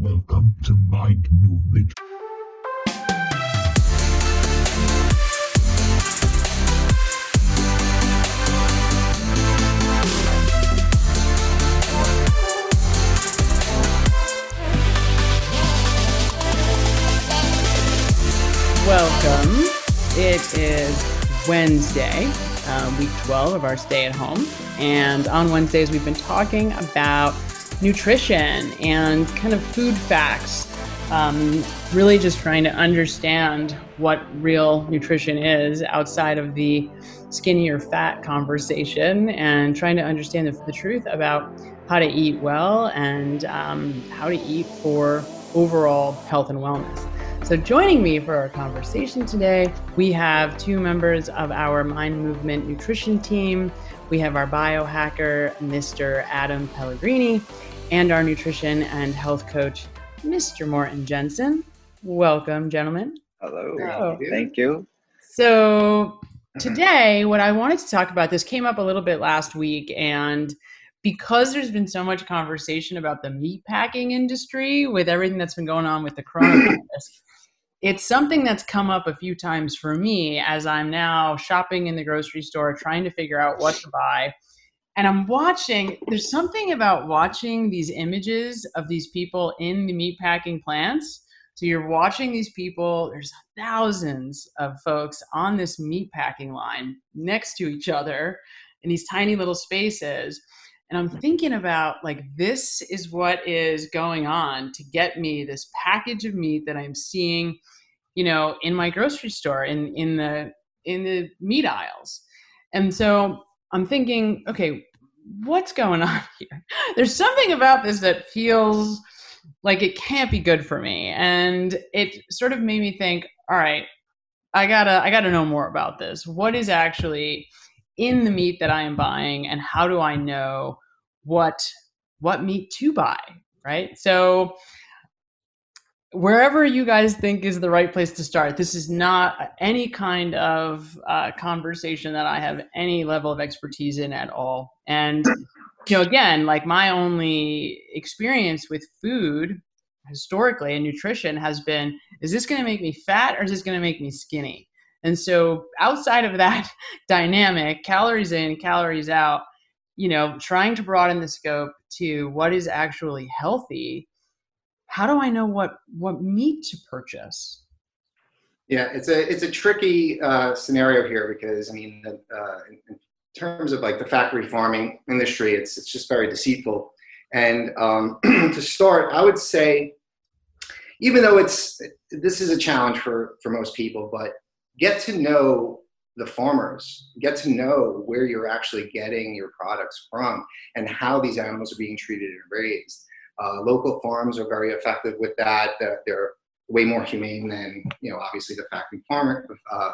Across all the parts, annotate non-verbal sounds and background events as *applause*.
Welcome to Mind Movement. Welcome. It is Wednesday, uh, week 12 of our stay at home. And on Wednesdays, we've been talking about nutrition and kind of food facts. Um, really just trying to understand what real nutrition is outside of the skinny or fat conversation and trying to understand the, the truth about how to eat well and um, how to eat for overall health and wellness. So, joining me for our conversation today, we have two members of our Mind Movement Nutrition team. We have our biohacker, Mr. Adam Pellegrini, and our nutrition and health coach, Mr. Morton Jensen. Welcome, gentlemen. Hello. Hello. Thank you. So, today, what I wanted to talk about, this came up a little bit last week, and because there's been so much conversation about the meat packing industry with everything that's been going on with the *clears throat* coronavirus, it's something that's come up a few times for me as I'm now shopping in the grocery store trying to figure out what to buy. And I'm watching, there's something about watching these images of these people in the meatpacking plants. So you're watching these people, there's thousands of folks on this meatpacking line next to each other in these tiny little spaces and i'm thinking about like this is what is going on to get me this package of meat that i'm seeing you know in my grocery store in in the in the meat aisles. And so i'm thinking okay what's going *laughs* on here? There's something about this that feels like it can't be good for me. And it sort of made me think all right i gotta i gotta know more about this. What is actually in the meat that I am buying and how do I know what what meat to buy, right? So wherever you guys think is the right place to start, this is not any kind of uh, conversation that I have any level of expertise in at all. And you know, again, like my only experience with food historically and nutrition has been: is this going to make me fat or is this going to make me skinny? And so, outside of that *laughs* dynamic, calories in, calories out, you know, trying to broaden the scope to what is actually healthy. How do I know what what meat to purchase? Yeah, it's a it's a tricky uh, scenario here because I mean, uh, in terms of like the factory farming industry, it's it's just very deceitful. And um, *clears throat* to start, I would say, even though it's this is a challenge for for most people, but get to know the farmers, get to know where you're actually getting your products from and how these animals are being treated and raised. Uh, local farms are very effective with that. They're way more humane than, you know, obviously the factory farmer, uh,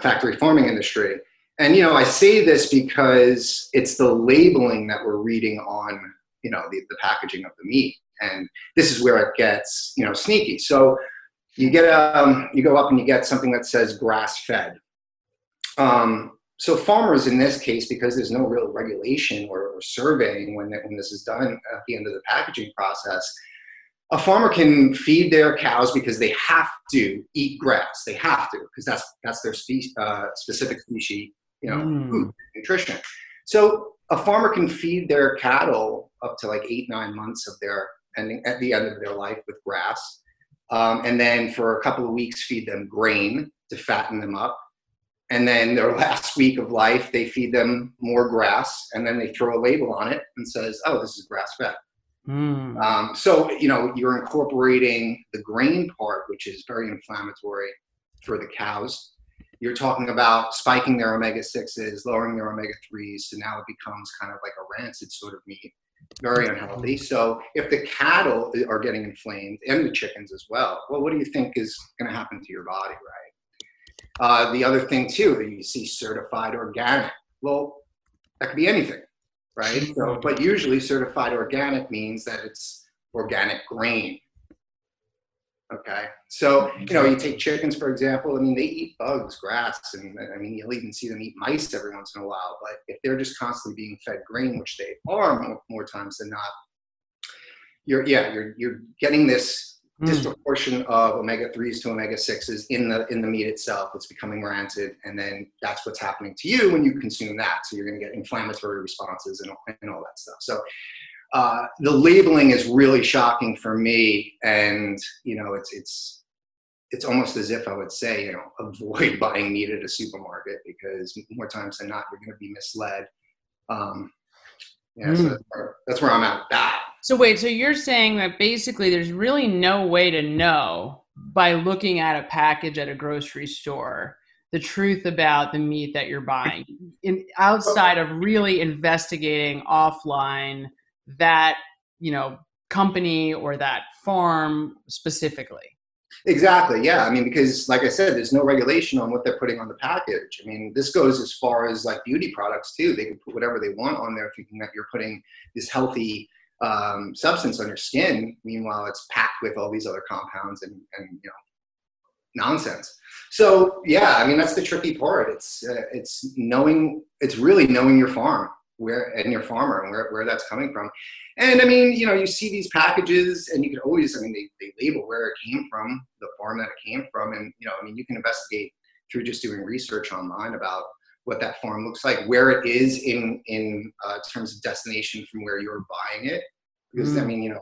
factory farming industry. And you know, I say this because it's the labeling that we're reading on, you know, the, the packaging of the meat, and this is where it gets, you know, sneaky. So you get um, you go up and you get something that says grass fed. Um, so farmers in this case, because there's no real regulation or, or surveying when, when this is done at the end of the packaging process, a farmer can feed their cows because they have to eat grass. They have to because that's that's their spe- uh, specific species, you know, mm. food nutrition. So a farmer can feed their cattle up to like eight nine months of their ending at the end of their life with grass um, and then for a couple of weeks feed them grain to fatten them up. And then their *laughs* last week of life they feed them more grass and then they throw a label on it and says oh this is grass fed. Mm. um, so you know you're incorporating the grain part which is very inflammatory for the cows. You're talking about spiking their omega-6s lowering their omega-3s so now it becomes kind of like a rancid sort of meat very unhealthy. So if the cattle are getting inflamed and the chickens as well, well, what do you think is going to happen to your body, right? Uh, the other thing too that you see certified organic. Well, that could be anything, right? So, but usually certified organic means that it's organic grain, Okay. So, you know, you take chickens, for example, I mean, they eat bugs, grass, and I mean, you'll even see them eat mice every once in a while. But if they're just constantly being fed grain, which they are more, more times than not, you're yeah you're you're getting this Mm. disproportion of omega threes to omega sixes in the in the meat itself. It's becoming rancid, and then that's what's happening to you when you consume that. So you're going to get inflammatory responses and and all that stuff. So. Uh, the labeling is really shocking for me, and you know, it's it's it's almost as if I would say, you know, *laughs* avoid buying meat at a supermarket because more times than not, you're going to be misled. Um, yeah, Mm. so that's where, that's where I'm at with that. So wait, so you're saying that basically there's really no way to know by looking at a package at a grocery store the truth about the meat that you're buying in outside of really investigating offline that, you know, company or that farm specifically. Exactly. Yeah. I mean, because like I said, there's no regulation on what they're putting on the package. I mean, this goes as far as like beauty products too. They can put whatever they want on there, thinking that you're putting this healthy um, substance on your skin. Meanwhile, it's packed with all these other compounds and, and you know, nonsense. So yeah, I mean, that's the tricky part. It's uh, it's knowing. It's really knowing your farm where and your farmer and where, where that's coming from. And I mean, you know, you see these packages and you can always, I mean, they, they label where it came from, the farm that it came from. And, you know, I mean, you can investigate through just doing research online about what that farm looks like, where it is in, in uh, terms of destination from where you're buying it. Because, I Mm. mean, you know,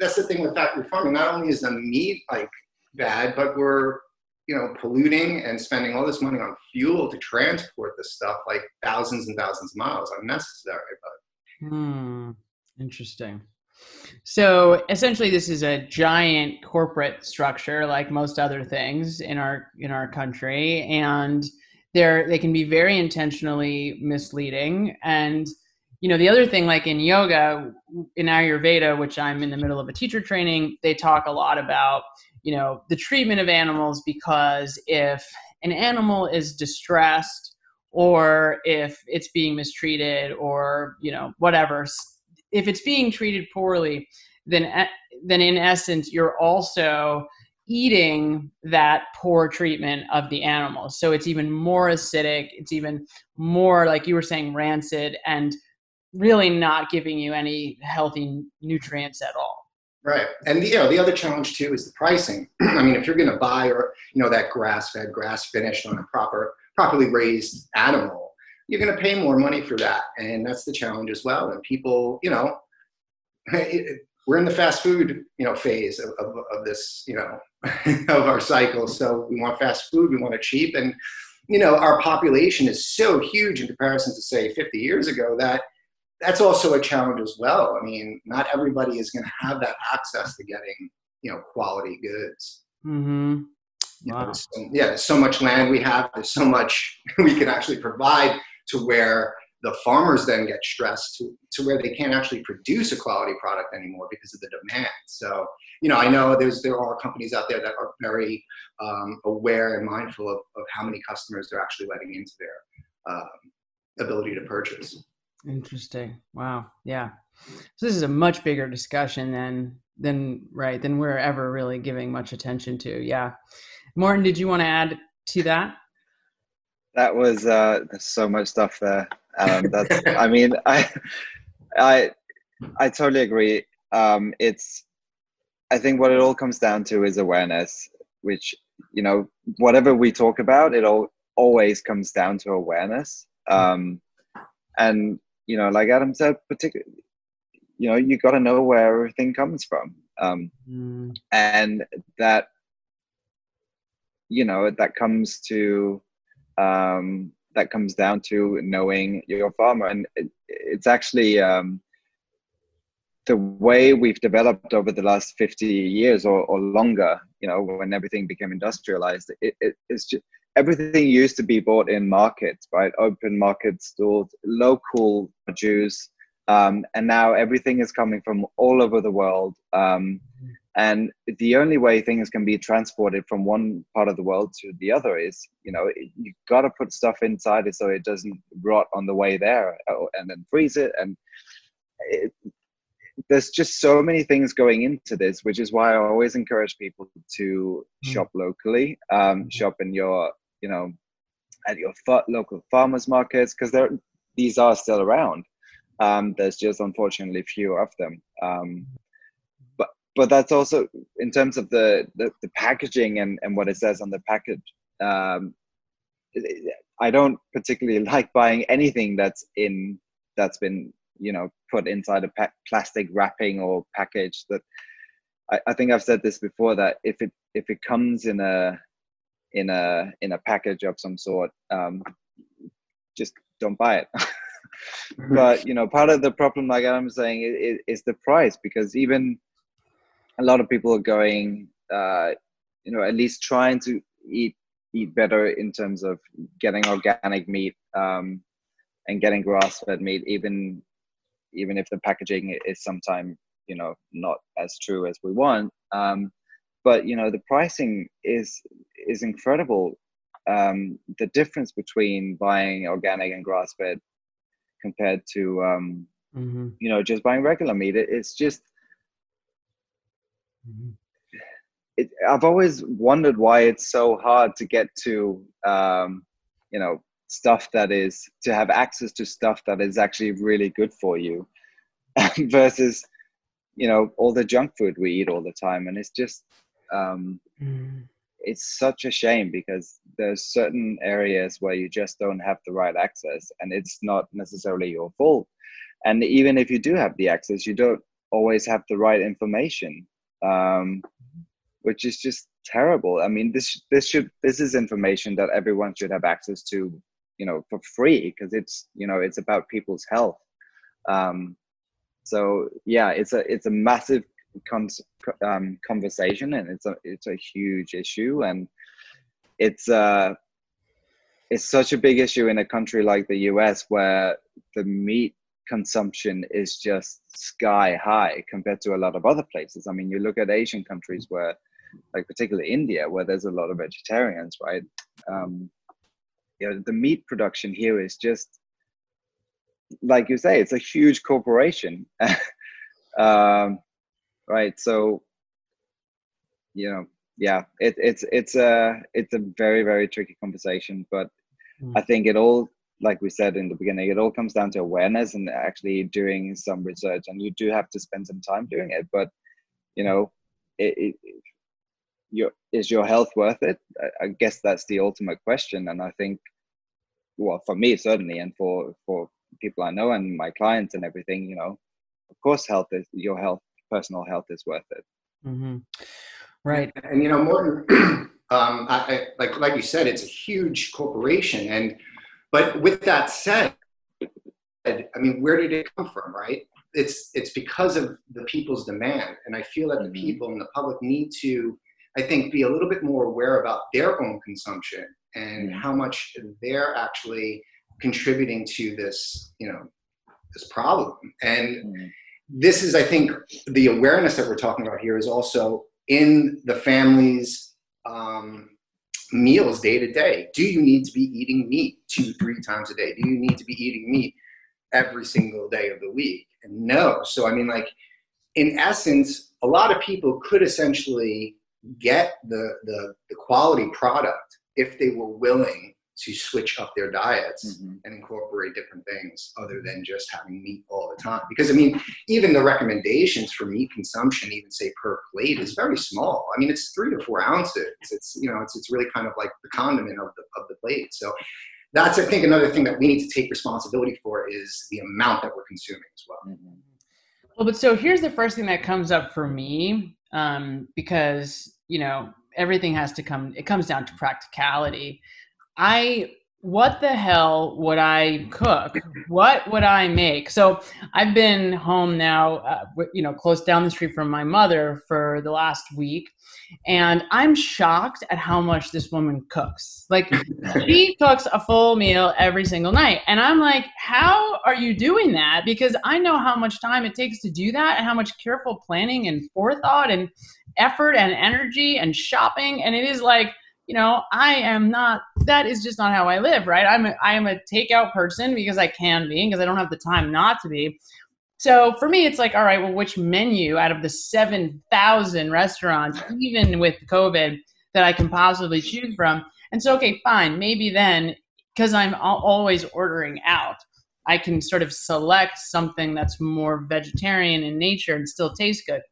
that's the thing with factory farming. Not only is the meat like bad, but we're, you know, polluting and spending all this money on fuel to transport this stuff like thousands and thousands of miles unnecessary. But Hmm. Interesting. So essentially, this is a giant corporate structure, like most other things in our in our country, and they're they can be very intentionally misleading. And you know, the other thing, like in yoga, in Ayurveda, which I'm in the middle of a teacher training, they talk a lot about you know the treatment of animals because if an animal is distressed or if it's being mistreated or you know whatever if it's being treated poorly then e- then in essence you're also eating that poor treatment of the animal. So it's even more acidic it's even more like you were saying rancid and really not giving you any healthy nutrients at all Right, and the, you know the other challenge too is the pricing. *clears throat* I mean, if you're going to buy or you know that grass-fed, grass-finished on a proper, properly raised animal, you're going to pay more money for that, and that's the challenge as well. And people, you know, *laughs* we're in the fast food, you know, phase of, of, of this, you know, *laughs* of our cycle. So we want fast food, we want it cheap, and you know, our population is so huge in comparison to say 50 years ago that that's also a challenge as well. I mean, not everybody is going to have that access to getting, you know, quality goods. mm-hmm. You know, there's so- yeah, there's so much land we have. There's so much *laughs* we can actually provide to where the farmers then get stressed to, to where they can't actually produce a quality product anymore because of the demand. So, you know, I know there's there are companies out there that are very um, aware and mindful of, of how many customers they're actually letting into their um, ability to purchase. Interesting. Wow. Yeah. So this is a much bigger discussion than than right than we're ever really giving much attention to. Yeah. Morton, did you want to add to that? That was uh, there's so much stuff there. Um, that's *laughs* I mean I I I totally agree. Um, it's I think what it all comes down to is awareness, which you know whatever we talk about, it all always comes down to awareness. Um, and you know, like Adam said, particularly, you know, you got to know where everything comes from. Um, Mm, and that you know that comes to um, that comes down to knowing your farmer and it, it's actually um, the way we've developed over the last 50 years or, or longer you know when everything became industrialized it, it, it's just everything used to be bought in markets right? Open market stores local produce um, and now everything is coming from all over the world. Um, and the only way things can be transported from one part of the world to the other is you know you've got to put stuff inside it so it doesn't rot on the way there uh, and then freeze it and it, there's just so many things going into this which is why i always encourage people to Mm. shop locally um, shop in your you know at your fa- local farmers markets because they're these are still around um, there's just unfortunately fewer of them um, but but that's also in terms of the, the, the packaging and, and what it says on the package. Um, I don't particularly *laughs* like buying anything that's in that's been you know put inside a pa- plastic wrapping or package. That I, I think I've said this before that if it if it comes in a in a in a package of some sort, um, just don't buy it. *laughs* but you know, part of the problem, like I'm saying, is, is the price because even a lot of people are going, uh, you know, at least trying to eat eat better in terms of getting organic meat um, and getting grass fed meat, even even if the packaging is sometimes you know not as true as we want. Um, but you know, the pricing is is incredible. Um, the difference between buying organic and grass fed compared to um, mm-hmm. you know just buying regular meat, it, it's just Mm-hmm. It, I've always wondered why it's so hard to get to, um, you know, stuff that is to have access to stuff that is actually really good for you, *laughs* versus, you know, all the junk food we eat all the time, and it's just, um, mm. it's such a shame because there's certain areas where you just don't have the right access, and it's not necessarily your fault. And even if you do have the access, you don't always have the right information um, which is just terrible. I mean, this this should this is information that everyone should have access to, you know, for free because it's you know it's about people's health. Um, so yeah, it's a it's a massive um, conversation and it's a it's a huge issue and it's uh it's such a big issue in a country like the US where the meat consumption is just sky high compared to a lot of other places. I mean, you look at Asian countries where, like particularly India, where there's a lot of vegetarians, right? Um, you know, the meat production here is just, like you say, it's a huge corporation, *laughs* um, right? So, you know, yeah, it, it's it's a it's a very very tricky conversation, but mm. I think it all like we said in the beginning, it all comes down to awareness and actually doing some research. And you do have to spend some time doing it. But you know, it, it, your is your health worth it? I, I guess that's the ultimate question. And I think, well, for me certainly, and for for people I know and my clients and everything, you know, of course, health is your health, personal health is worth it. Mm-hmm. Right. And you know, Morten, *clears throat* um, I, I, like like you said, it's a huge corporation, and but with that said, I mean, where did it come from, right? It's it's because of the people's demand, and I feel that the mm-hmm. people and the public need to, I think, be a little bit more aware about their own consumption and mm-hmm. how much they're actually contributing to this, you know, this problem. And mm-hmm. This is, I think, the awareness that we're talking about here is also in the families. Um, meals day to day. Do you need to be eating meat two, three times a day? Do you need to be eating meat every single day of the week? And no. So, I mean, like, in essence, a lot of people could essentially get the, the, the quality product if they were willing to switch up their diets mm-hmm. and incorporate different things other than just having meat all the time. Because I mean, even the recommendations for meat consumption, even say per plate, is very small. I mean, it's three to four ounces. It's you know, it's it's really kind of like the condiment of the of the plate. So that's I think another thing that we need to take responsibility for is the amount that we're consuming as well. Mm-hmm. Well, but so here's the first thing that comes up for me um, because you know everything has to come. It comes down to practicality. I what the hell would I cook? What would I make? So I've been home now, uh, you know, close down the street from my mother for the last week, and I'm shocked at how much this woman cooks. Like *laughs* she cooks a full meal every single night, and I'm like, how are you doing that? Because I know how much time it takes to do that, and how much careful planning and forethought and effort and energy and shopping, and it is like you know, I am not, that is just not how I live, right? I'm a, I am a takeout person because I can be, because I don't have the time not to be. So for me, it's like, all right, well, which menu out of the 7,000 restaurants, even with COVID, that I can possibly choose from? And so, okay, fine, maybe then, because I'm always ordering out, I can sort of select something that's more vegetarian in nature and still taste good.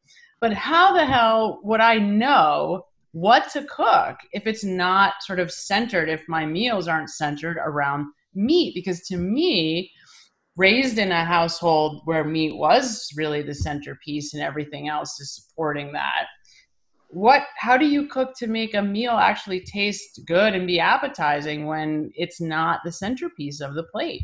but how the hell would I know what to cook if it's not sort of centered, if my meals aren't centered around meat? Because to me, raised in a household where meat was really the centerpiece and everything else is supporting that what how do you cook to make a meal actually taste good and be appetizing when it's not the centerpiece of the plate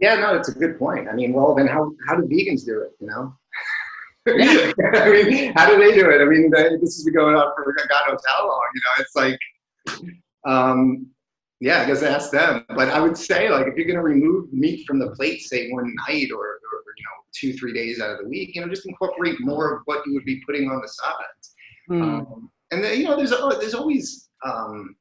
yeah no it's a good point i mean well then how how do vegans do it you know. *laughs* *laughs* i mean how do they do it i mean this has been going on for god knows how long you know it's like um yeah, I guess ask them. But I would say, like, if you're going to remove meat from the plate, say one night or, or, you know two three days out of the week, you know, just incorporate more of what you would be putting on the sides. Mm. Um, and then you know, there's there's always um,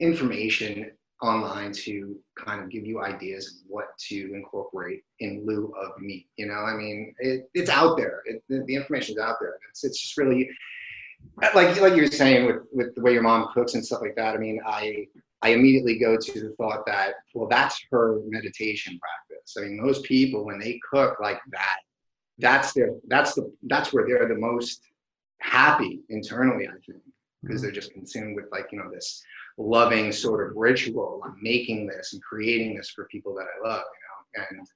information online to kind of give you ideas of what to incorporate in lieu of meat. You know, I mean, it, it's out there. It, the, the information is out there. It's it's just really like like you were saying with with the way your mom cooks and stuff like that. I mean, I I immediately go to the thought that, well, that's her meditation practice. I mean, most people when they cook like that, that's their that's the that's where they're the most happy internally, I think, because mm-hmm. they're just consumed with like, you know, this loving sort of ritual. I'm making this and creating this for people that I love, you know. And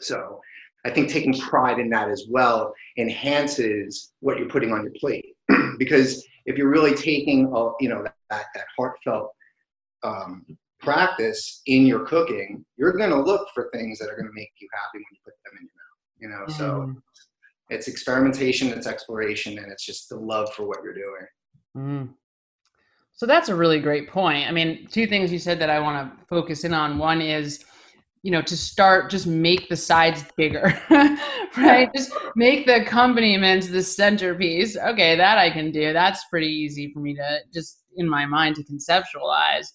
so I think taking pride in that as well enhances what you're putting on your plate. *clears throat* because if you're really taking, a, you know, that, that heartfelt um, practice in your cooking, you're going to look for things that are going to make you happy when you put them in your mouth. You know, mm. so it's experimentation, it's exploration, and it's just the love for what you're doing. Mm. So that's a really great point. I mean, two things you said that I want to focus in on. One is, you know, to start, just make the sides bigger, *laughs* right? Just make the accompaniments the centerpiece. Okay, that I can do. That's pretty easy for me to just in my mind to conceptualize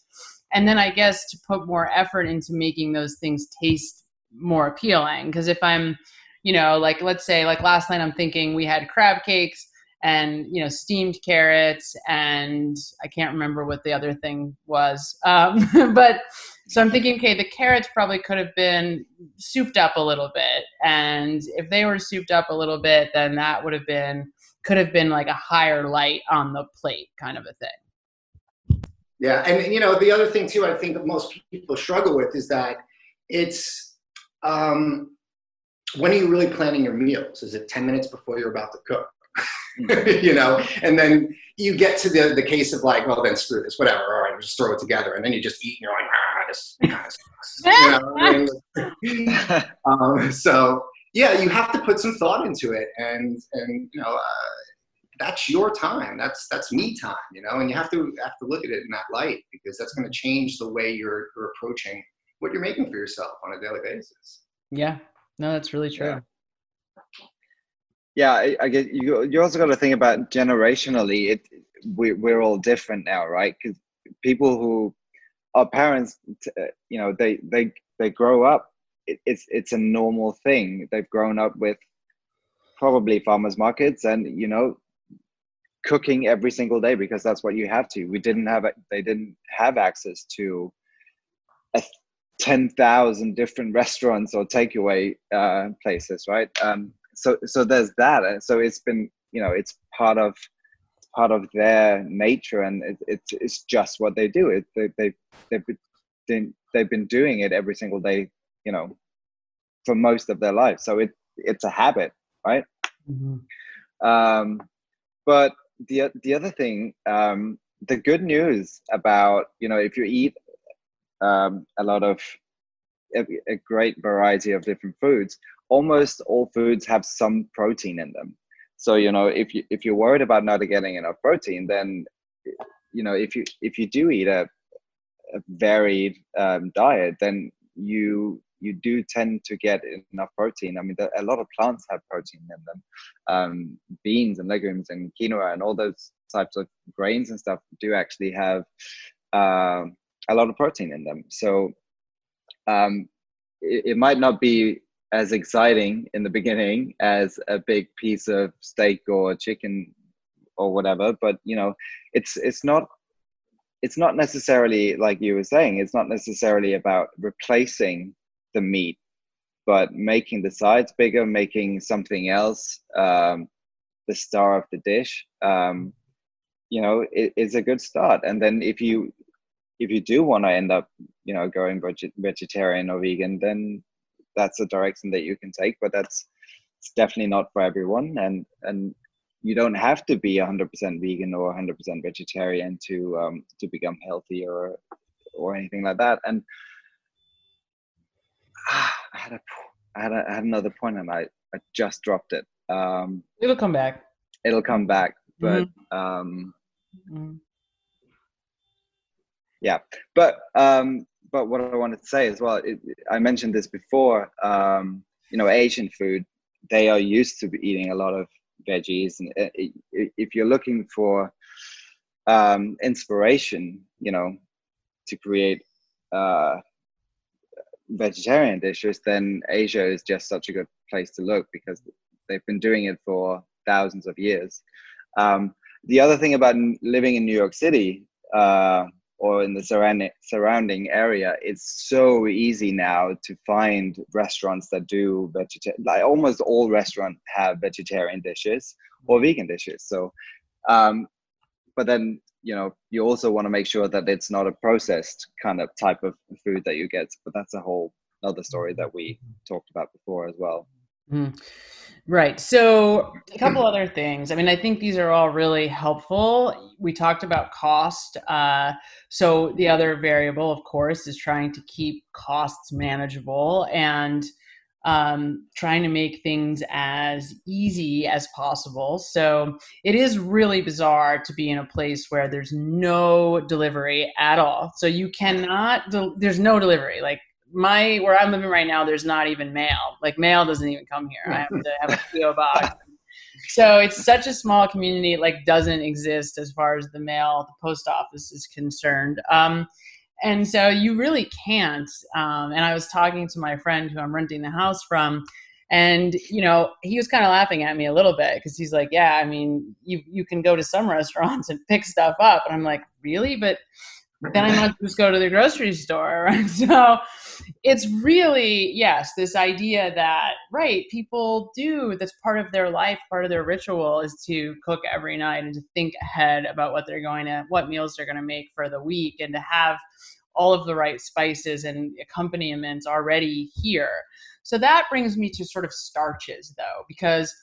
and then i guess to put more effort into making those things taste more appealing because if i'm you know like let's say like last night i'm thinking we had crab cakes and you know steamed carrots and i can't remember what the other thing was um, *laughs* but so i'm thinking okay the carrots probably could have been souped up a little bit and if they were souped up a little bit then that would have been could have been like a higher light on the plate kind of a thing yeah, and you know the other thing too, I think most people struggle with is that it's um, when are you really planning your meals? Is it ten minutes before you're about to cook? *laughs* You know, and then you get to the the case of like, well, then screw this, whatever. All right, just throw it together, and then you just eat, and you're like, ah, this kind of you know, *laughs* um, so yeah, you have to put some thought into it, and and you know. Uh, that's your time. That's that's me time, you know. And you have to have to look at it in that light because that's going to change the way you're you're approaching what you're making for yourself on a daily basis. Yeah, no, that's really true. Yeah, yeah I, I get you. You also got to think about generationally. It we we're all different now, right? Because people who our parents, you know, they they they grow up. It, it's it's a normal thing. They've grown up with probably farmers markets and you know cooking every single day because that's what you have to. We didn't have they didn't have access to a 10,000 different *laughs* restaurants or takeaway uh, places, right? Um, so so there's that. So it's been you know it's part of part of their nature and it, it's it's just what they do. It they they they've been they've been doing it every single day, you know, for most of their life. So it it's a habit, right? Mm-hmm. Um, but the the other thing, um, the good news about you know if you eat um, a lot of a, a great variety of different foods, almost all foods have some protein in them. So you know if you if you're worried about not getting enough protein, then you know if you if you do eat a, a varied um, diet, then you you do tend to get enough protein. I mean, a lot of plants have protein in them. Um, beans and legumes and quinoa and all those types of grains and stuff do actually have uh, a lot of protein in them. So um, it, it might not be as exciting in the beginning as a big piece of steak or chicken or whatever, but you know, it's it's not it's not necessarily like you were saying it's not necessarily about replacing the meat but making the sides bigger, making something else um, the star of the dish, um, you know, it, it's a good start. And then if you if you do want to end up, you know, going veg- vegetarian or vegan, then that's a direction that you can take. But that's it's definitely not for everyone, and and you don't have to be 100% vegan or 100% vegetarian to um, to become healthy or or anything like that. And ah, I had a I had, a, I had another point and I, I just dropped it. Um, it'll come back. It'll come back, but mm-hmm. um, mm-hmm. yeah. But um, but what I wanted to say as well, it, I mentioned this before. Um, you know, Asian food, they are used to eating a lot of veggies, and uh, if you're looking for um, inspiration, you know, to create uh, vegetarian dishes, then Asia is just such a good place to look because they've been doing it for thousands of years. Um, the other thing about living in New York City uh, or in the surrounding surrounding area, it's so easy now to find restaurants that do vegetarian. Like almost all restaurants have vegetarian dishes or vegan dishes. So, um, but then you know you also want to make sure that it's not a processed kind of type of food that you get but that's a whole other story that we talked about before as well mm. right so a couple other things i mean i think these are all really helpful we talked about cost uh, so the other variable of course is trying to keep costs manageable and um, trying to make things as easy as possible. So it is really bizarre to be in a place where there's no delivery at all. So you cannot, there's no delivery. Like my, where I'm living right now, there's not even mail. Like mail doesn't even come here. I have to have a PO box. So it's such a small community, it like doesn't exist as far as the mail, the post office is concerned. Um, and so you really can't um, and i was talking to my friend who i'm renting the house from and you know he was kind of laughing at me a little bit because he's like yeah i mean you you can go to some restaurants and pick stuff up and i'm like really but then i might just go to the grocery store right *laughs* so it's really yes this idea that right people do that's part of their life part of their ritual is to cook every night and to think ahead about what they're going to what meals they're going to make for the week and to have all of the right spices and accompaniments already here. So that brings me to sort of starches though because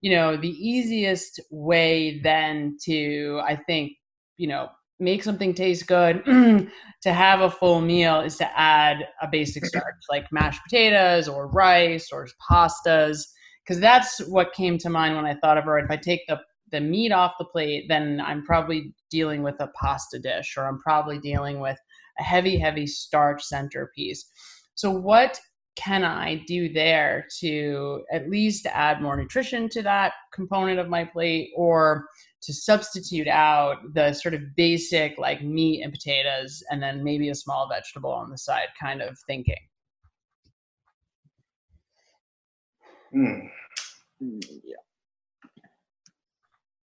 you know the easiest way then to i think you know make something taste good *clears throat* to have a full meal is to add a basic starch like mashed potatoes or rice or pastas because that's what came to mind when i thought of it if i take the the meat off the plate then i'm probably dealing with a pasta dish or i'm probably dealing with a heavy heavy starch centerpiece. So what can I do there to at least add more nutrition to that component of my plate or to substitute out the sort of basic like meat and potatoes and then maybe a small vegetable on the side kind of thinking mm. yeah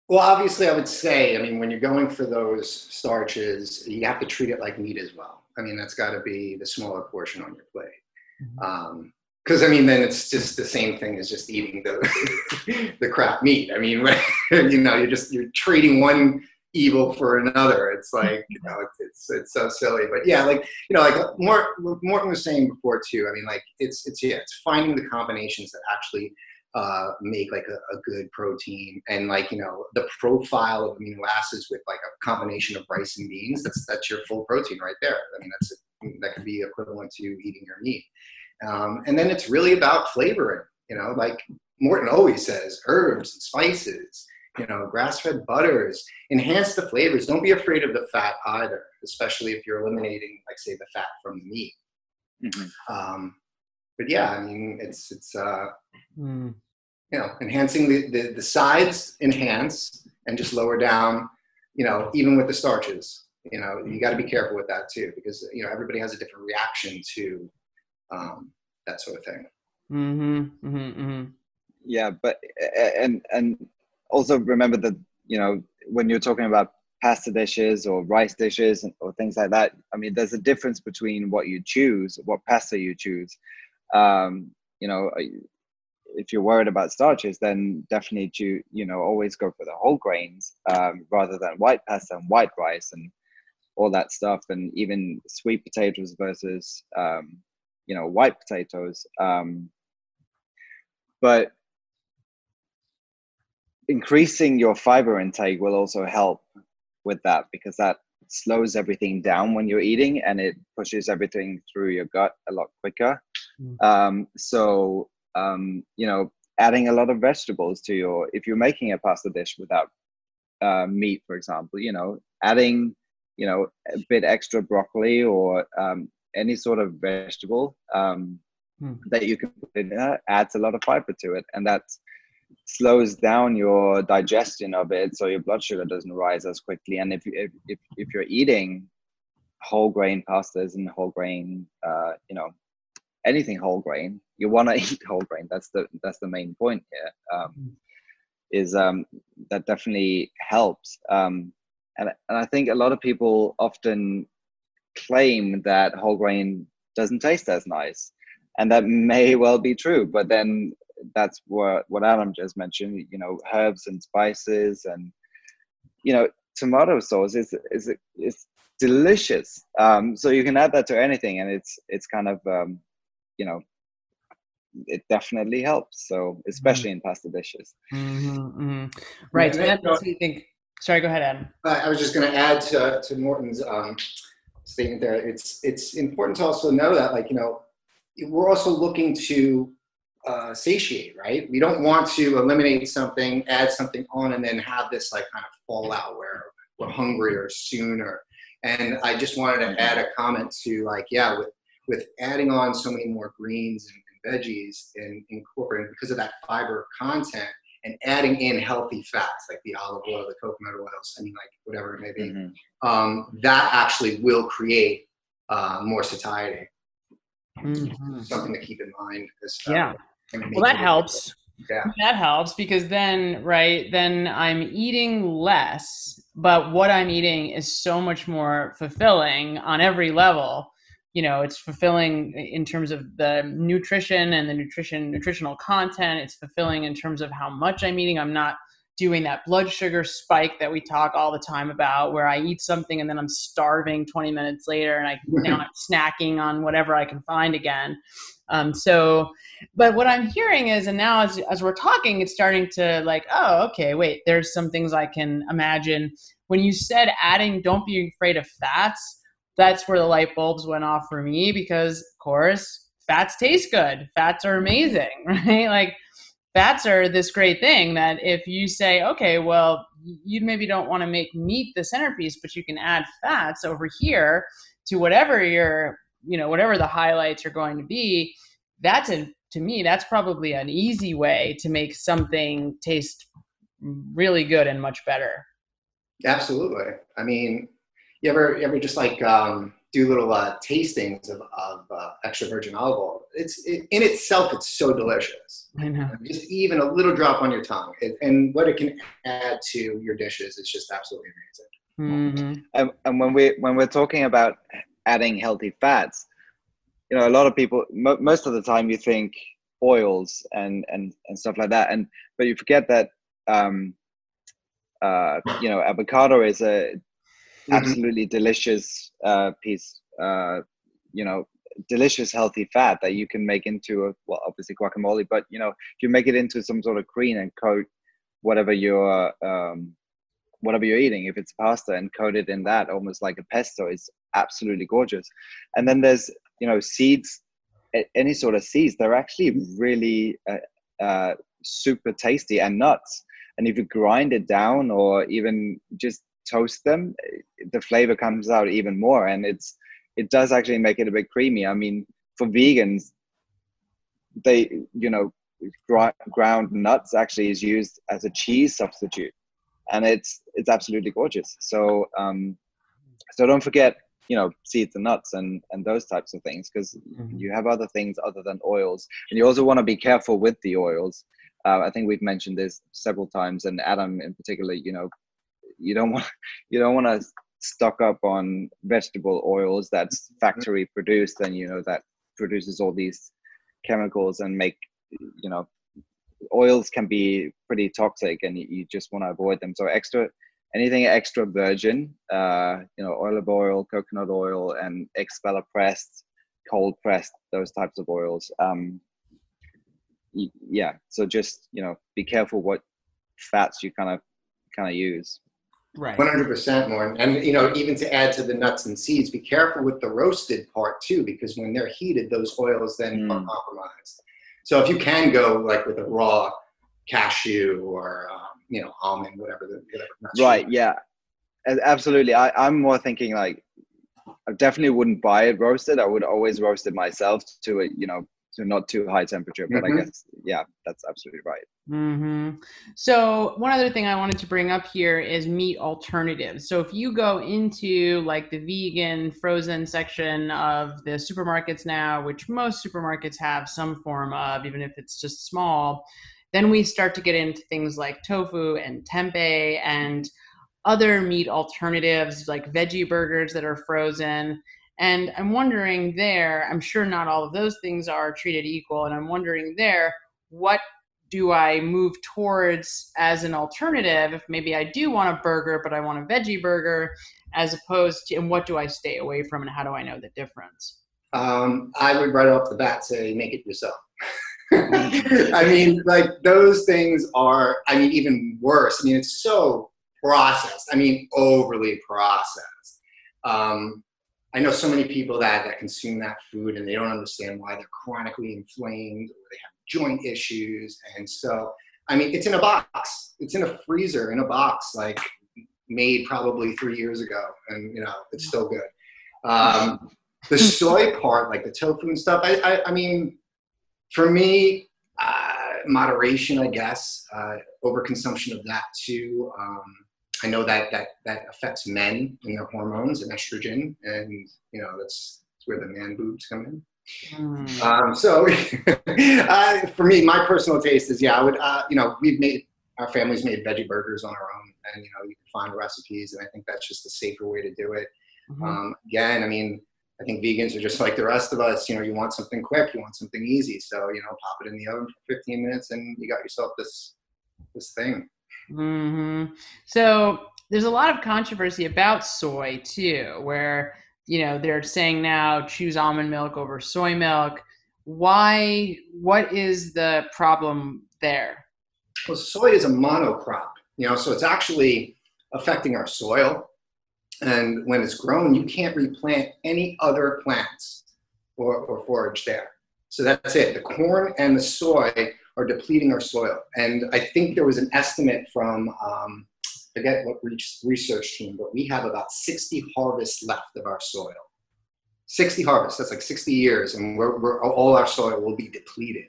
well obviously i would say i mean when you're going for those starches you have to treat it like meat as well i mean that's got to be the smaller portion on your plate mm-hmm. um, because I mean, then it's just the same thing as just eating the *laughs* the crap meat. I mean, *laughs* you know, you're just you're trading one evil for another. It's like you know, it's it's, it's so silly. But yeah, like you know, like morton was saying before too. I mean, like it's it's yeah, it's finding the combinations that actually uh, make like a, a, good protein and like you know the profile of amino acids with like a combination of rice and beans. That's that's your full protein right there. I mean, that's that could be equivalent to eating your meat. Um, and then it's really about flavoring, you know, like Morton always says, herbs and spices, you know, grass-fed butters, enhance the flavors. Don't be afraid of the fat either, especially if you're eliminating, like say, the fat from the meat. Mm-hmm. Um, but yeah, I mean, it's it's uh, mm. you know, enhancing the, the the sides enhance and just lower down, you know, even with the starches. You know, you got to be careful with that too, because you know everybody has a different reaction to um, that sort of thing. Mm-hmm, mm-hmm, mm-hmm. Yeah, but and and also remember that you know when you're talking about pasta dishes or rice dishes or things like that. I mean, there's a difference between what you choose, what pasta you choose. Um, you know, if you're worried about starches, then definitely you you know always go for the whole grains um, rather than white pasta and white rice and all that stuff, and even sweet potatoes versus um, you know white potatoes. Um, but increasing your fiber intake will also help with that because that slows everything down when you're eating and it pushes everything through your gut a lot quicker. Mm. Um, so um, you know, adding a lot of vegetables to your if you're making a pasta dish without uh, meat, for example, you know, adding you know a bit extra broccoli or um, any sort of vegetable um, hmm. that you can put in there adds a lot of fiber to it, and that slows down your digestion of it, so your blood sugar doesn't rise as quickly. And if you if if, if you're eating whole grain pastas and whole grain, uh, you know, anything whole grain, you want to *laughs* eat whole grain. That's the that's the main point here. Um, hmm. is um, that definitely helps. Um, and and I think a lot of people often claim that whole grain doesn't taste as nice, and that may well be true. But then that's what what Adam just mentioned. You know, herbs and spices, and you know, tomato sauce is is is delicious. Um, so you can add that to anything, and it's it's kind of um, you know it definitely helps so especially mm-hmm. in pasta dishes mm-hmm, mm-hmm. right yeah, so you think sorry go ahead adam i was just going to add to, to morton's um, statement there. It's it's important to also know that like you know we're also looking to uh, satiate right? We don't want to eliminate something add something on and then have this like kind of fallout where we're hungrier sooner and i just wanted to add a comment to like yeah with with adding on so many more greens and, and veggies and incorporating because of that fiber content and adding in healthy fats like the olive oil, the coconut oils, I mean, like whatever it may be, mm-hmm. um, that actually will create uh, more satiety. Mm-hmm. Something to keep in mind. Yeah. Well, that helps. Yeah. That helps because then, right, then I'm eating less, but what I'm eating is so much more fulfilling on every level you know it's fulfilling in terms of the nutrition and the nutrition nutritional content. It's fulfilling in terms of how much i'm eating. I'm not doing that blood sugar spike that we talk all the time about where i eat something and then i'm starving 20 minutes later and i *laughs* now i'm snacking on whatever i can find again. Um, so but what i'm hearing is and now as, as we're talking it's starting to like oh okay wait there's some things i can imagine. When you said adding don't be afraid of fats that's where the light bulbs went off for me because, of course, fats taste good. Fats are amazing, *laughs* right? Like, fats are this great thing that if you say, okay, well, you maybe don't want to make meat the centerpiece, but you can add fats over here to whatever your, you know, whatever the highlights are going to be. That's a, to me, that's probably an easy way to make something taste really good and much better. Absolutely. I mean, you ever you ever just like um, do little uh, tastings of, of uh, extra virgin olive oil? It's it, in itself, it's so delicious. I know. Just even a little drop on your tongue, it, and what it can add to your dishes is just absolutely amazing. Mm-hmm. And, and when we when we're talking about adding healthy fats, you know, a lot of people mo- most of the time you think oils and and and stuff like that, and but you forget that. Um, uh, you know, avocado is a mm-hmm. absolutely delicious uh, piece, uh, you know, delicious healthy fat that you can make into a, well, obviously guacamole, but you know, if you make it into some sort of cream and coat whatever you're um, whatever you're eating, if it's pasta and coat it in that, almost like a pesto, is absolutely gorgeous. And then there's you know seeds, any sort of seeds, they're actually really uh, uh, super tasty and nuts. And if you grind it down or even just toast them, the flavor comes out even more, and it's it does actually make it a bit creamy. I mean, for vegans, they you know ground nuts actually is used as a cheese substitute, and it's it's absolutely gorgeous. So um, so don't forget you know seeds and nuts and and those types of things because mm-hmm. you have other things other than oils and you also want to be careful with the oils uh, i think we've mentioned this several times and adam in particular you know you don't want *laughs* you don't want to stock up on vegetable oils that's mm-hmm. factory produced and you know that produces all these chemicals and make you know oils can be pretty toxic and you just want to avoid them. So extra anything extra virgin uh you know olive oil coconut oil and expeller pressed cold pressed those types of oils um yeah. So just you know be careful what fats you kind of kind of use right. 100% more and you know even to add to the nuts and seeds be careful with the roasted part too because when they're heated those oils then Mm. are compromised. So if you can go like with a raw cashew or um, you know almond whatever the whatever nuts right yeah. Absolutely. I, i'm more thinking like i definitely wouldn't buy it roasted. I would always roast it myself to a you know to not too high temperature but Mhm. i guess yeah that's absolutely right hmm So one other thing I wanted to bring up here is meat alternatives. So if you go into like the vegan frozen section of the supermarkets now, which most supermarkets have some form of, even if it's just small, then we start to get into things like tofu and tempeh and other meat alternatives like veggie burgers that are frozen. And I'm wondering there, I'm sure not all of those things are treated equal. And I'm wondering there, what do I move towards as an alternative if maybe I do want a burger, but I want a veggie burger, as opposed to, and what do I stay away from and how do I know the difference? um, i would right off the bat say make it yourself *laughs* I mean, like those things are, I mean, even worse. I mean, it's so processed. I mean, overly processed. Um, I know so many people that, that consume that food and they don't understand why they're chronically inflamed or they have joint issues. And so, I mean, it's in a box, it's in a freezer in a box, like made probably three years ago. And, you know, it's still good. Um, the *laughs* soy part, like the tofu and stuff, I, I, I mean, for me, uh, moderation, I guess, uh, overconsumption of that too. Um, I know that that that affects men and their hormones and estrogen, and you know that's, that's where the man boobs come in. Mm. Um, so, *laughs* uh, for me, my personal taste is yeah, I would uh, you know we've made our family's made veggie burgers on our own, and you know you can find recipes, and I think that's just a safer way to do it. Mhm. Um, again, I mean, I think vegans are just like the rest of us. You know, you want something quick, you want something easy. So, you know, pop it in the oven for 15 minutes and you got yourself this this thing. Hmm So there's a lot of controversy about soy too, where you know they're saying now choose almond milk over soy milk. Why? What is the problem there? Well, soy is a monocrop, you know, so it's actually affecting our soil. And when it's grown, you can't replant any other plants or, or forage there. So that's it. The corn and the soy are depleting our soil. And I think there was an estimate from, um, forget what research team, but we have about 60 harvests left of our soil. 60 harvests, that's like 60 years, and we're, we're, all our soil will be depleted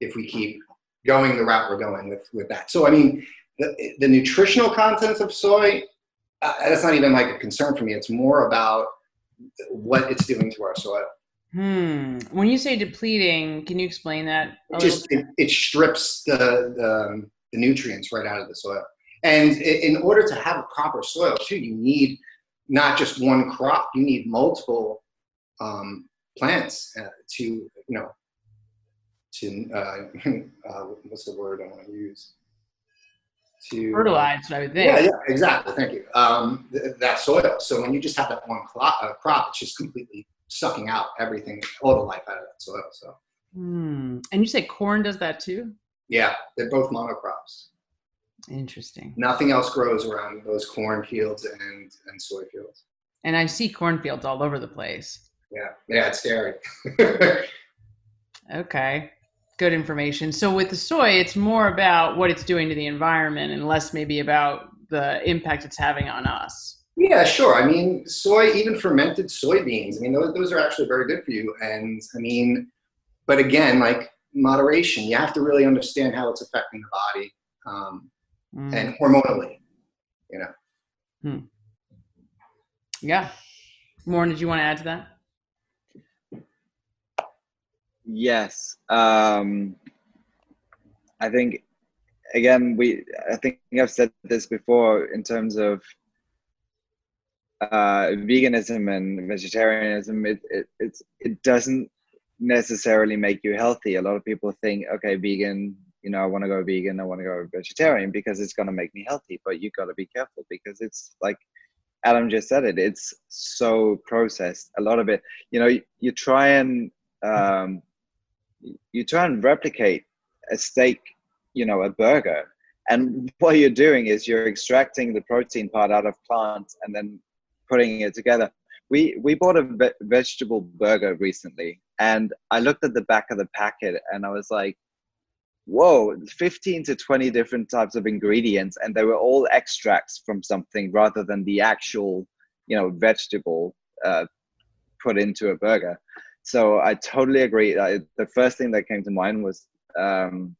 if we keep going the route we're going with, with that. So, I mean, the, the nutritional contents of soy, uh, that's not even like a concern for me. It's more about what it's doing to our soil. Hmm. When you say depleting, can you explain that? It just it, it strips the, the the nutrients right out of the soil. And in order to have a proper soil too, you need not just one crop. You need multiple um, plants uh, to you know to uh, *laughs* uh, what's the word I want to use to fertilize. I would think. Yeah, yeah, exactly. Thank you. Um, th- that soil. So when you just have that one crop, uh, crop, it's just completely sucking out everything, all the life out of that soil. So Hmm. And you say corn does that too? yeah, they're both monocrops. Interesting. Nothing else grows around those corn fields and and soy fields. And I see cornfields all over the place. Yeah, yeah, it's scary. *laughs* Okay. Good information. So with the soy, it's more about what it's doing to the environment and less maybe about the impact it's having on us. Yeah, sure. I mean, soy, even fermented soybeans. I mean, those those are actually very good for you. And I mean, but again, like moderation. You have to really understand how it's affecting the body um, Mm. and hormonally. You know. yeah. Warren, did you want to add to that? Yes. Um, I think again we I think I've said this before in terms of uh, veganism and vegetarianism. It, it it's it doesn't necessarily make you healthy. A lot of people think, okay, vegan, you know, I want to go vegan, I want to go vegetarian because it's going to make me healthy. But you got to be careful because it's like Adam just said it. It's so processed. A lot of it, you know, you, you try and um, you try and replicate a steak, you know, a burger, and what you're doing is you're extracting the protein part out of plants and then putting it together. We we bought a ve- vegetable burger recently, and I looked at the back of the packet and I was like, whoa, 15 to 20 different types of ingredients, and they were all extracts from something rather than the actual, you know, vegetable uh, put into a burger. So I totally agree. I, the first thing that came to mind was um,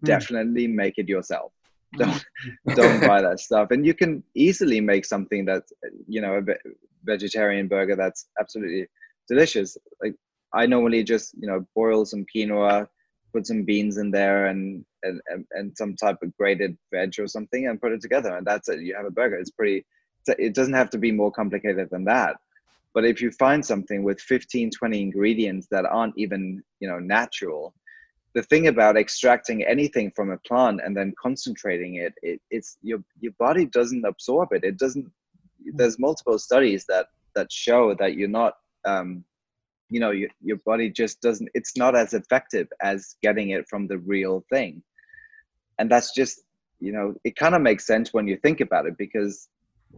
hmm. definitely make it yourself. Don't *laughs* don't buy that stuff, and you can easily make something that's you know a vegetarian burger that's absolutely delicious. Like I normally just you know boil some quinoa, put some beans in there and, and, and, some type of grated veg or something and put it together and that's it. You have a burger. It's pretty it doesn't have to be more complicated than that. But if you find something with 15 20 ingredients that aren't even you know natural the thing about extracting anything from a plant and then concentrating it, it it's your your body doesn't absorb it. It doesn't there's multiple studies that that show that you're not um, you know your, your body just doesn't it's not as effective as getting it from the real thing. And that's just you know it kind of makes sense when you think about it because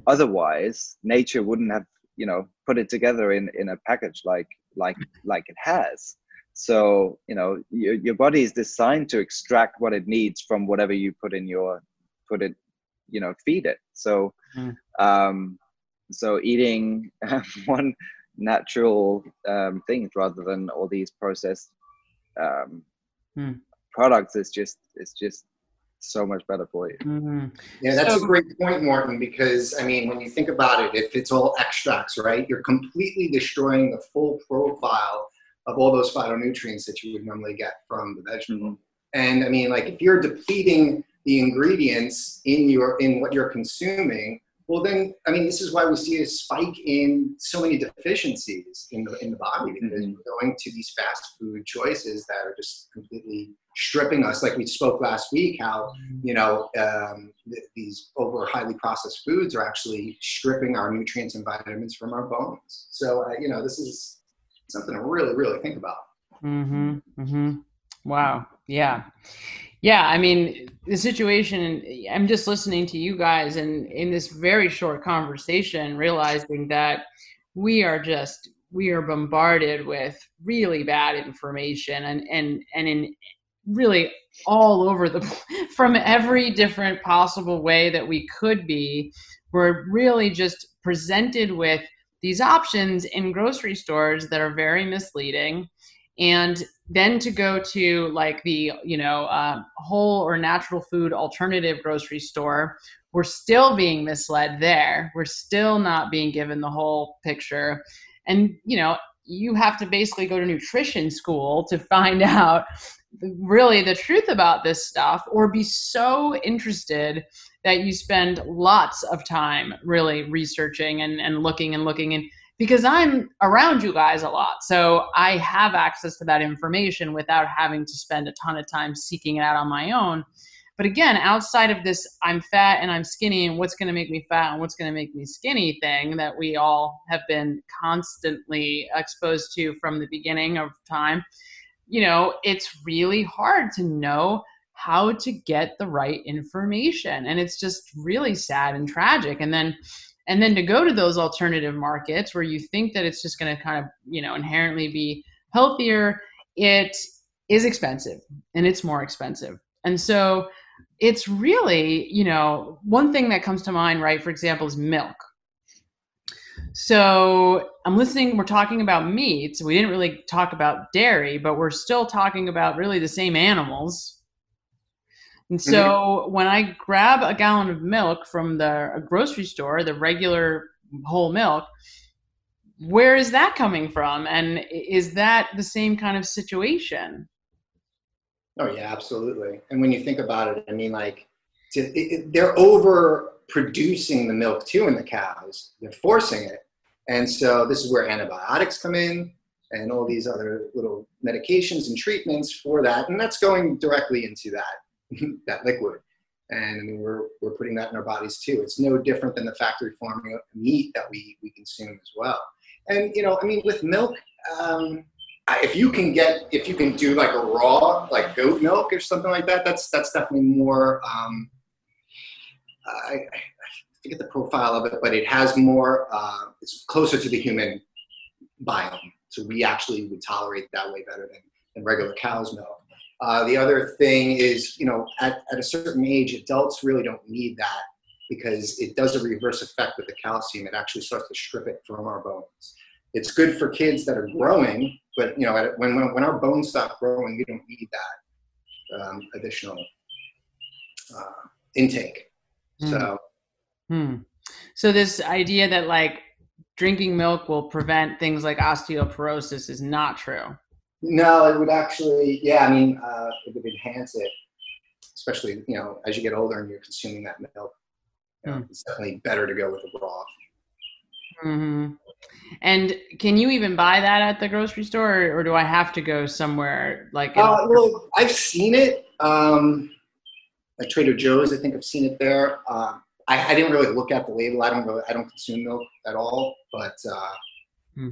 otherwise nature wouldn't have you know put it together in in a package like like like it has so you know your, your body is designed to extract what it needs from whatever you put in your put it you know feed it so mm. um so eating *laughs* one natural um, things rather than all these processed um, hmm. products is just it's just so much better for you. Mm-hmm. Yeah, that's so, a great point, Morton, Because I mean, when you think about it, if it's all extracts, right, you're completely destroying the full profile of all those phytonutrients that you would normally get from the vegetable. Mm-hmm. And I mean, like if you're depleting the ingredients in your in what you're consuming, well then i mean this is why we see a spike in so many deficiencies in the in the body because mm-hmm. we're going to these fast food choices that are just completely stripping us like we spoke last week how you know um, th- these over highly processed foods are actually stripping our nutrients and vitamins from our bones so uh, you know this is something to really really think about mm-hmm mm-hmm wow yeah yeah, I mean, the situation, I'm just listening to you guys and in this very short conversation, realizing that we are just, we are bombarded with really bad information and, and, and in really all over the, *laughs* from every different possible way that we could be. We're really just presented with these options in grocery stores that are very misleading. And then to go to like the you know uh, whole or natural food alternative grocery store we're still being misled there. We're still not being given the whole picture. And you know you have to basically go to nutrition school to find *laughs* out really the truth about this stuff or be so interested that you spend lots of time really researching and, and looking and looking and because I'm around you guys a lot. So I have access to that information without having to spend a ton of time seeking it out on my own. But again, outside of this, I'm fat and I'm skinny, and what's going to make me fat and what's going to make me skinny thing that we all have been constantly exposed to from the beginning of time, you know, it's really hard to know how to get the right information. And it's just really sad and tragic. And then, and then to go to those alternative markets where you think that it's just going to kind of you know inherently be healthier it is expensive and it's more expensive and so it's really you know one thing that comes to mind right for example is milk so i'm listening we're talking about meat so we didn't really talk about dairy but we're still talking about really the same animals and so mm-hmm. when I grab a gallon of milk from the grocery store, the regular whole milk, where is that coming from? And is that the same kind of situation? Oh yeah, absolutely. And when you think about it, I mean, like to, it, it, they're over producing the milk too in the cows. They're forcing it, and so this is where antibiotics come in. and all these other little medications and treatments for that, and that's going directly into that *laughs* that liquid. And we're we're putting that in our bodies too. It's no different than the factory farming meat that we we consume as well. And you know, I mean, with milk. Um, if you can get if you can do like a raw like goat milk or something like that that's that's definitely more um, I, I forget the profile of it but it has more uh, it's closer to the human biome so we actually would tolerate that way better than, than regular cow's milk uh, the other thing is you know at, at a certain age adults really don't need that because it does a reverse effect with the calcium it actually starts to strip it from our bones it's good for kids that are growing, but you know, when, when, when our bones stop growing, we don't need that um, additional uh, intake. Mm. So, hmm. so this idea that like drinking milk will prevent things like osteoporosis is not true. No, it would actually, yeah, I mean, uh, it would enhance it, especially, you know, as you get older and you're consuming that milk. You know, mm. It's definitely better to go with the broth. Mm-hmm. And can you even buy that at the grocery store, or, or do I have to go somewhere like? Uh, well, I've seen it. Um, like Trader Joe's, I think I've seen it there. Uh, I, I, didn't really look at the label. I don't really, I don't consume milk at all. But uh, hmm.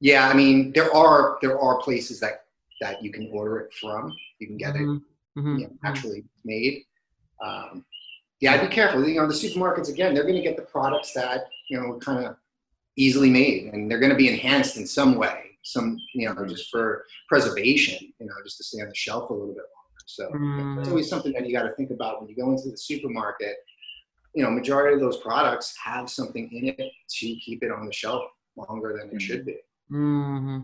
Yeah, I mean, there are there are places that that you can order it from. You can get mm-hmm. it mm-hmm. You know, mm-hmm. actually made. Um, yeah, I'd be careful. You know, the supermarkets again, they're going to get the products that you know kind of easily made and they're going to be enhanced in some way some you know just for preservation you know just to stay on the shelf a little bit longer so mm. it's always something that you got to think about when you go into the supermarket you know majority of those products have something in it to keep it on the shelf longer than it mm. should be mm-hmm.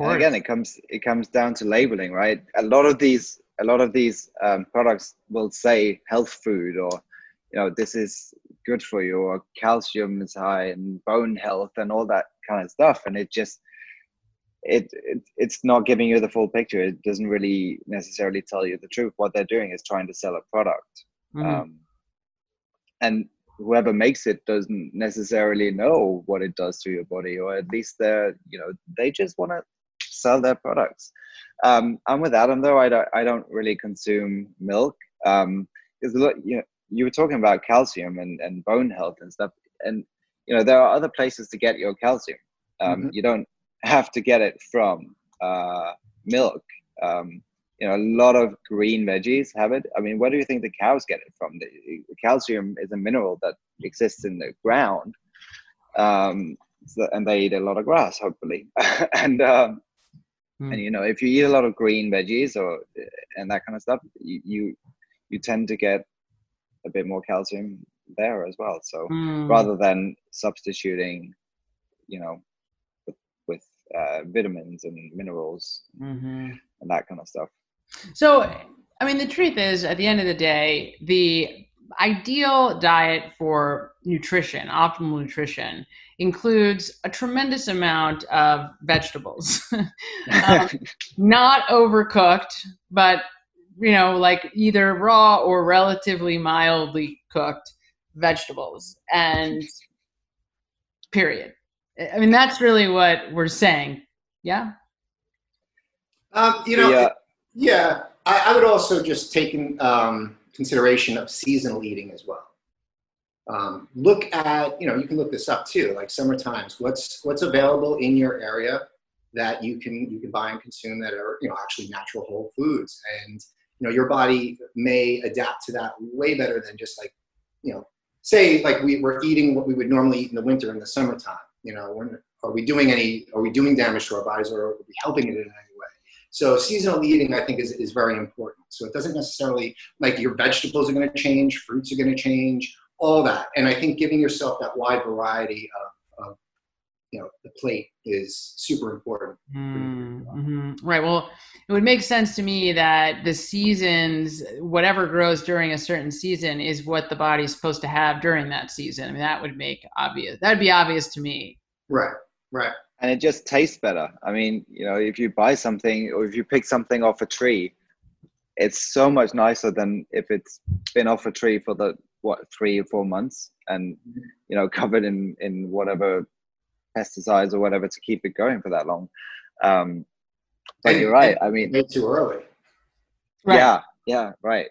and again it comes it comes down to labeling right? A lot of these a lot of these um, products will say health food or you know this is good for you or calcium is high and bone health and all that kind of stuff. And it just it, it it's not giving you the full picture. It doesn't really necessarily tell you the truth. What they're doing is trying to sell a product. Mm-hmm. um, and whoever makes it doesn't necessarily know what it does to your body or at least they're you know they just want to sell their products. Um, i'm with adam though i don't i don't really consume milk um, because you know you were talking about calcium and, and bone health and stuff and you know there are other places to get your calcium. Um, mm-hmm. you don't have to get it from uh, milk. Um, you know a lot of green veggies have it i mean where do you think the cows get it from the, the calcium is a mineral that exists in the ground um, so, and they eat a lot of grass hopefully *laughs* and um, mm. and you know if you eat a lot of green veggies or and that kind of stuff you you, you tend to get a bit more calcium there as well. So mm. rather than substituting, you know, with, with uh, vitamins and minerals mm-hmm. and that kind of stuff. So, I mean, the truth is, at the end of the day, the ideal diet for nutrition, optimal nutrition, includes a tremendous amount of vegetables. *laughs* um, *laughs* not overcooked, but you know, like either raw or relatively mildly cooked vegetables. And period. I mean, that's really what we're saying. Yeah. Um, you know, yeah, yeah I, I, would also just take in um, consideration of seasonal eating as well. Um, look at, you know, you can look this up too, like summer times. What's what's available in your area that you can you can buy and consume that are you know actually natural whole foods and you know your body may adapt to that way better than just like you know say like we, we're eating what we would normally eat in the winter in the summertime you know when, are we doing any are we doing damage to our bodies or are we helping it in any so seasonal eating i think is, is very important so it doesn't necessarily like your vegetables are going to change fruits are going to change all that and i think giving yourself that wide variety of you know the plate is super important. Mm-hmm. Right. Well, it would make sense to me that the seasons, whatever grows during a certain season, is what the body's supposed to have during that season. I mean, that would make obvious. That'd be obvious to me. Right. Right. And it just tastes better. I mean, you know, if you buy something or if you pick something off a tree, it's so much nicer than if it's been off a tree for the what three or four months and you know *laughs* covered in in whatever pesticides or whatever to keep it going for that long. Um, but you're right. I mean, Way too early. Right. yeah, yeah, right.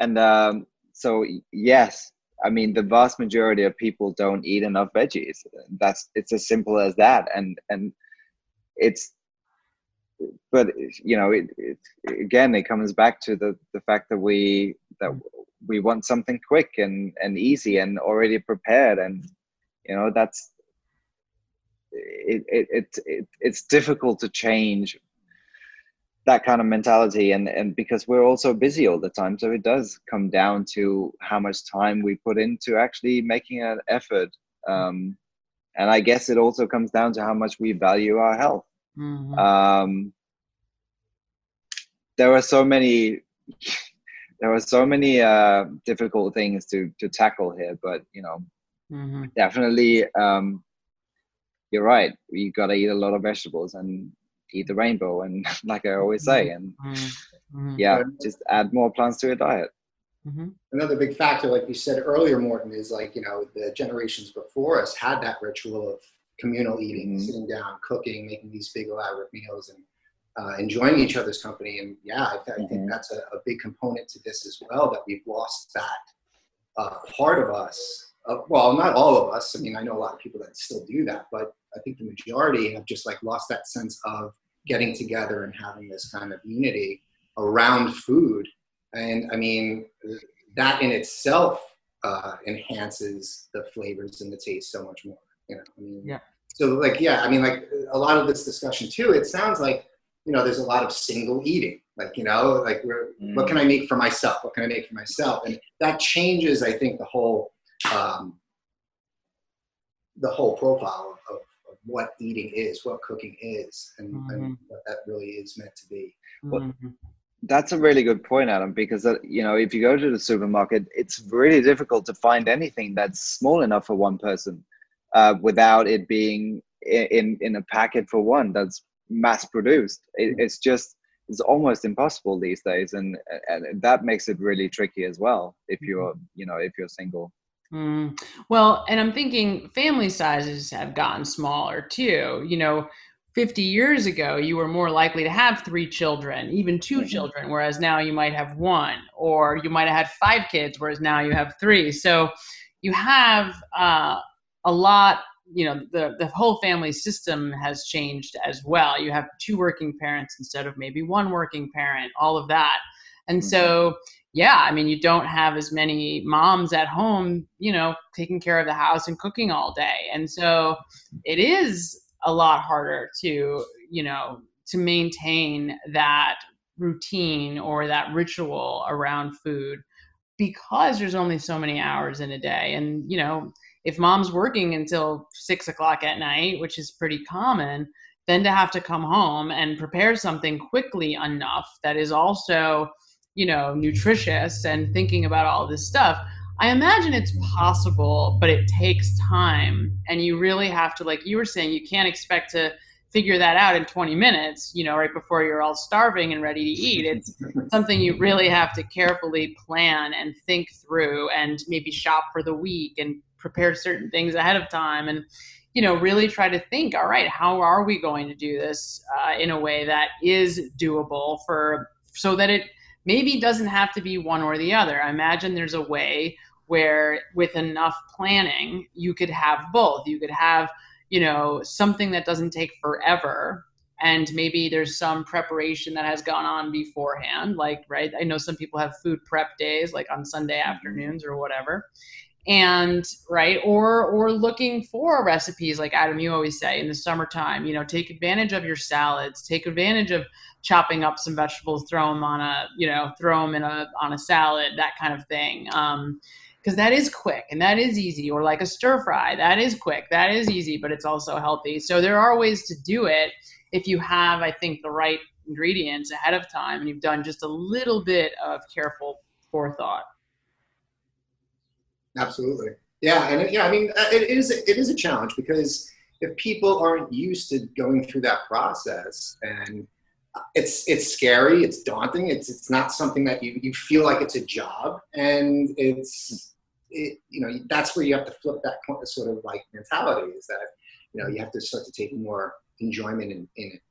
And um, so yes, I mean the vast majority of people don't eat enough veggies. That's it's as simple as that. And and it's but you know it, it again it comes back to the the fact that we that we want something quick and and easy and already prepared and you know that's it it, it, it it's difficult to change that kind of mentality and and because we're also busy all the time so it does come down to how much time we put into actually making an effort um and i guess it also comes down to how much we value our health Mhm. um there are so many *laughs* there are so many uh difficult things to to tackle here but you know Mhm. definitely um you're right you got to eat a lot of vegetables and eat the rainbow and *laughs* like i always say and Mhm. Mhm. yeah just add more plants to your diet Mhm. Another big factor, like you said earlier, Morton, is like, you know, the generations before us had that ritual of communal eating, Mhm. sitting down, cooking, making these big elaborate meals and uh, enjoying each other's company. And yeah, I, th- I think Mhm. that's a, a big component to this as well, that we've lost that uh, part of us. Uh, well, not all of us. I mean, I know a lot of people that still do that, but I think the majority have just like lost that sense of getting together and having this kind of unity around food. And I mean, that in itself uh, enhances the flavors and the taste so much more. You know, I mean, Yeah. So like, yeah, I mean, like a lot of this discussion too. It sounds like you know, there's a lot of single eating. Like you know, like we're what can I make for myself? What can I make for myself? And that changes, I think, the whole um, the whole profile of, of, of what eating is, what cooking is, and, and Mhm. what that really is meant to be. What- Mhm. that's a really good point adam because uh, you know if you go to the supermarket it's really difficult to find anything that's small enough for one person uh, without it being in in a packet for one that's mass produced it, it's just it's almost impossible these days and and that makes it really tricky as well if you're you know if you're single Mm. Well, and I'm thinking family sizes have gotten smaller too. You know, 50 years ago, you were more likely to have three children, even 2 Mhm. children, whereas now you might have one, or you might have had five kids, whereas now you have three. So you have uh, a lot. You know, the the whole family system has changed as well. You have two working parents instead of maybe one working parent. All of that, and mm-hmm. so yeah, I mean, you don't have as many moms at home, you know, taking care of the house and cooking all day. And so it is a lot harder to, you know, to maintain that routine or that ritual around food because there's only so many hours in a day. And, you know, if mom's working until six o'clock at night, which is pretty common, then to have to come home and prepare something quickly enough that is also you know, nutritious and thinking about all this stuff. I imagine it's possible, but it takes time. And you really have to, like you were saying, you can't expect to figure that out in 20 minutes, you know, right before you're all starving and ready to eat. It's *laughs* something you really have to carefully plan and think through and maybe shop for the week and prepare certain things ahead of time. And, you know, really try to think, all right, how are we going to do this uh, in a way that is doable for so that it maybe doesn't have to be one or the other. I imagine there's a way where with enough planning you could have both. You could have, you know, something that doesn't take forever and maybe there's some preparation that has gone on beforehand like right i know some people have food prep days like on sunday afternoons or whatever and right or or looking for recipes like adam you always say in the summertime you know take advantage of your salads take advantage of chopping up some vegetables throw them on a you know throw them in a on a salad that kind of thing um because that is quick and that is easy or like a stir fry that is quick that is easy but it's also healthy. So there are ways to do it if you have i think the right ingredients ahead of time and you've done just a little bit of careful forethought Absolutely. Yeah, and yeah, I mean, uh, it is it is a challenge because if people aren't used to going through that process, and uh, it's it's scary, it's daunting, it's it's not something that you you feel like it's a job, and it's it, you know that's where you have to flip that sort of like mentality is that you know you have to start to take more enjoyment in, in it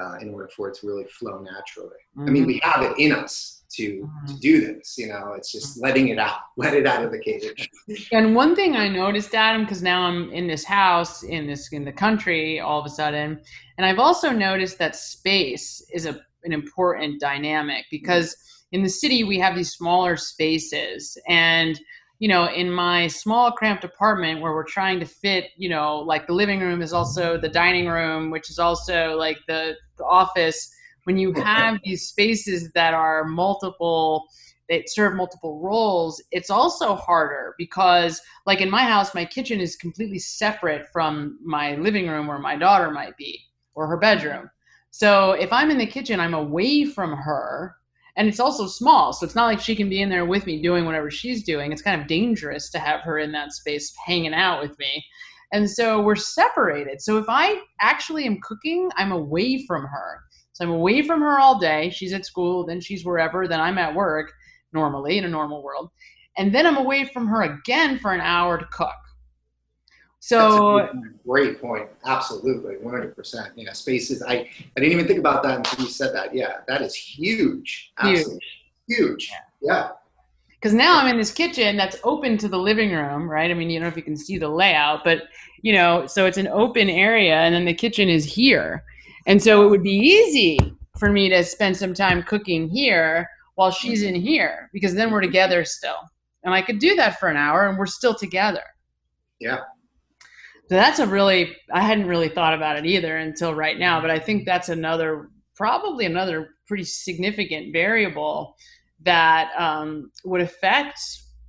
uh, in order for it to really flow naturally. Mm-hmm. I mean, we have it in us to to do this. You know, it's just letting it out, *laughs* let it out of the cage. And one thing I noticed, Adam, because now I'm in this house in this in the country all of a sudden, and I've also noticed that space is a an important dynamic because in the city we have these smaller spaces and you know in my small cramped apartment where we're trying to fit you know like the living room is also the dining room which is also like the, the office. When you have these spaces that are multiple that serve multiple roles it's also harder because like in my house my kitchen is completely separate from my living room where my daughter might be or her bedroom. So if i'm in the kitchen i'm away from her and it's also small so it's not like she can be in there with me doing whatever she's doing. It's kind of dangerous to have her in that space hanging out with me. And so we're separated. So if i actually am cooking i'm away from her. So i'm away from her all day. She's at school then she's wherever then i'm at work normally in a normal world. And then i'm away from her again for an hour to cook so That's a great point. Absolutely, one hundred percent. Yeah, spaces. I I didn't even think about that until you said that. Yeah, that is huge. Absolutely huge. Yeah. because now I'm in this kitchen that's open to the living room, right? I mean, you don't know if you can see the layout, but you know, so it's an open area, and then the kitchen is here, and so it would be easy for me to spend some time cooking here while she's in here, because then we're together still, and I could do that for an hour, and we're still together. Yeah. So that's a really I hadn't really thought about it either until right now, but I think that's another probably another pretty significant variable that um, would affect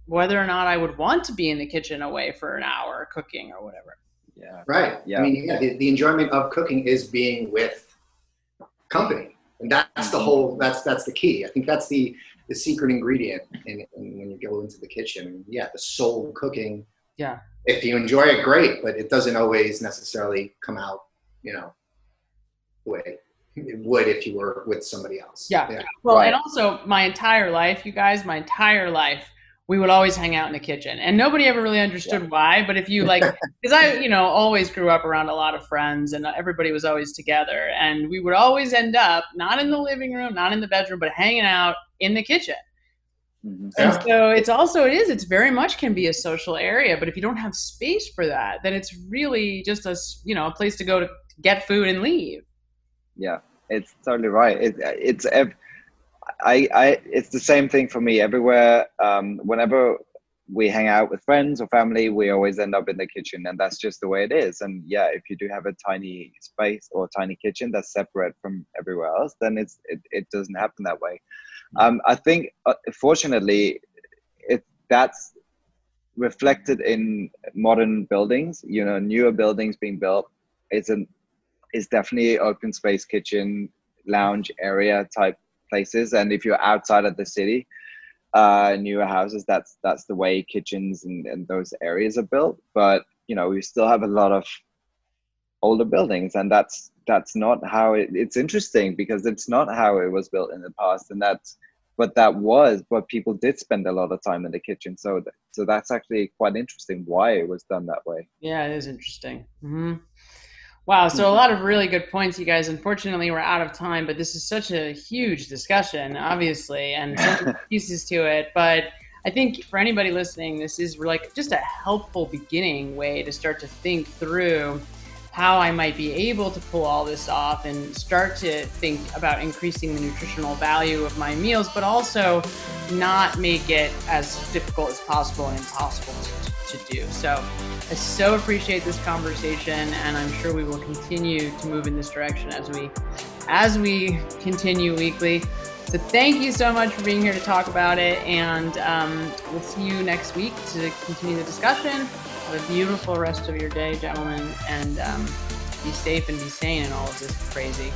whether or not I would want to be in the kitchen away for an hour cooking or whatever. Yeah. Right. Yeah. I mean, yeah, the, the enjoyment of cooking is being with company, and that's Mm-hmm. the whole. That's that's the key. I think that's the the secret ingredient in, in when you go into the kitchen. Yeah, the soul cooking. Yeah. If you enjoy it, great, but it doesn't always necessarily come out, you know, the way it would if you were with somebody else. Yeah. Well, Right. and also my entire life, you guys, my entire life, we would always hang out in the kitchen, and nobody ever really understood why. But if you like, *laughs* because I, you know, always grew up around a lot of friends, and everybody was always together, and we would always end up not in the living room, not in the bedroom, but hanging out in the kitchen. Mhm. And Yeah. so it's also it is it's very much can be a social area, but if you don't have space for that, then it's really just a s- you know a place to go to get food and leave. Yeah, it's totally right. It, it's ev- I, I, it's the same thing for me everywhere. Um, whenever we hang out with friends or family, we always end up in the kitchen, and that's just the way it is. And yeah, if you do have a tiny space or tiny kitchen that's separate from everywhere else, then it's it, it doesn't happen that way. Um, I think, uh, fortunately, it that's reflected in modern buildings. You know, newer buildings being built is an is definitely open space kitchen lounge area type places. And if you're outside of the city uh newer houses that's that's the way kitchens and, and those areas are built. But you know we still have a lot of older buildings and that's that's not how it, it's interesting because it's not how it was built in the past and that's but that was but people did spend a lot of time in the kitchen so th- so that's actually quite interesting why it was done that way Yeah, it is interesting. hmm Wow, so a lot of really good points, you guys. Unfortunately, we're out of time, but this is such a huge discussion, obviously, and *laughs* pieces to it. But I think for anybody listening, this is like just a helpful beginning way to start to think through how I might be able to pull all this off and start to think about increasing the nutritional value of my meals, but also not make it as difficult as possible and impossible to, to do. So I so appreciate this conversation, and I'm sure we will continue to move in this direction as we as we continue weekly. So thank you so much for being here to talk about it, and um, we'll see you next week to continue the discussion. Have a beautiful rest of your day, gentlemen, and um, be safe and be sane in all of this crazy.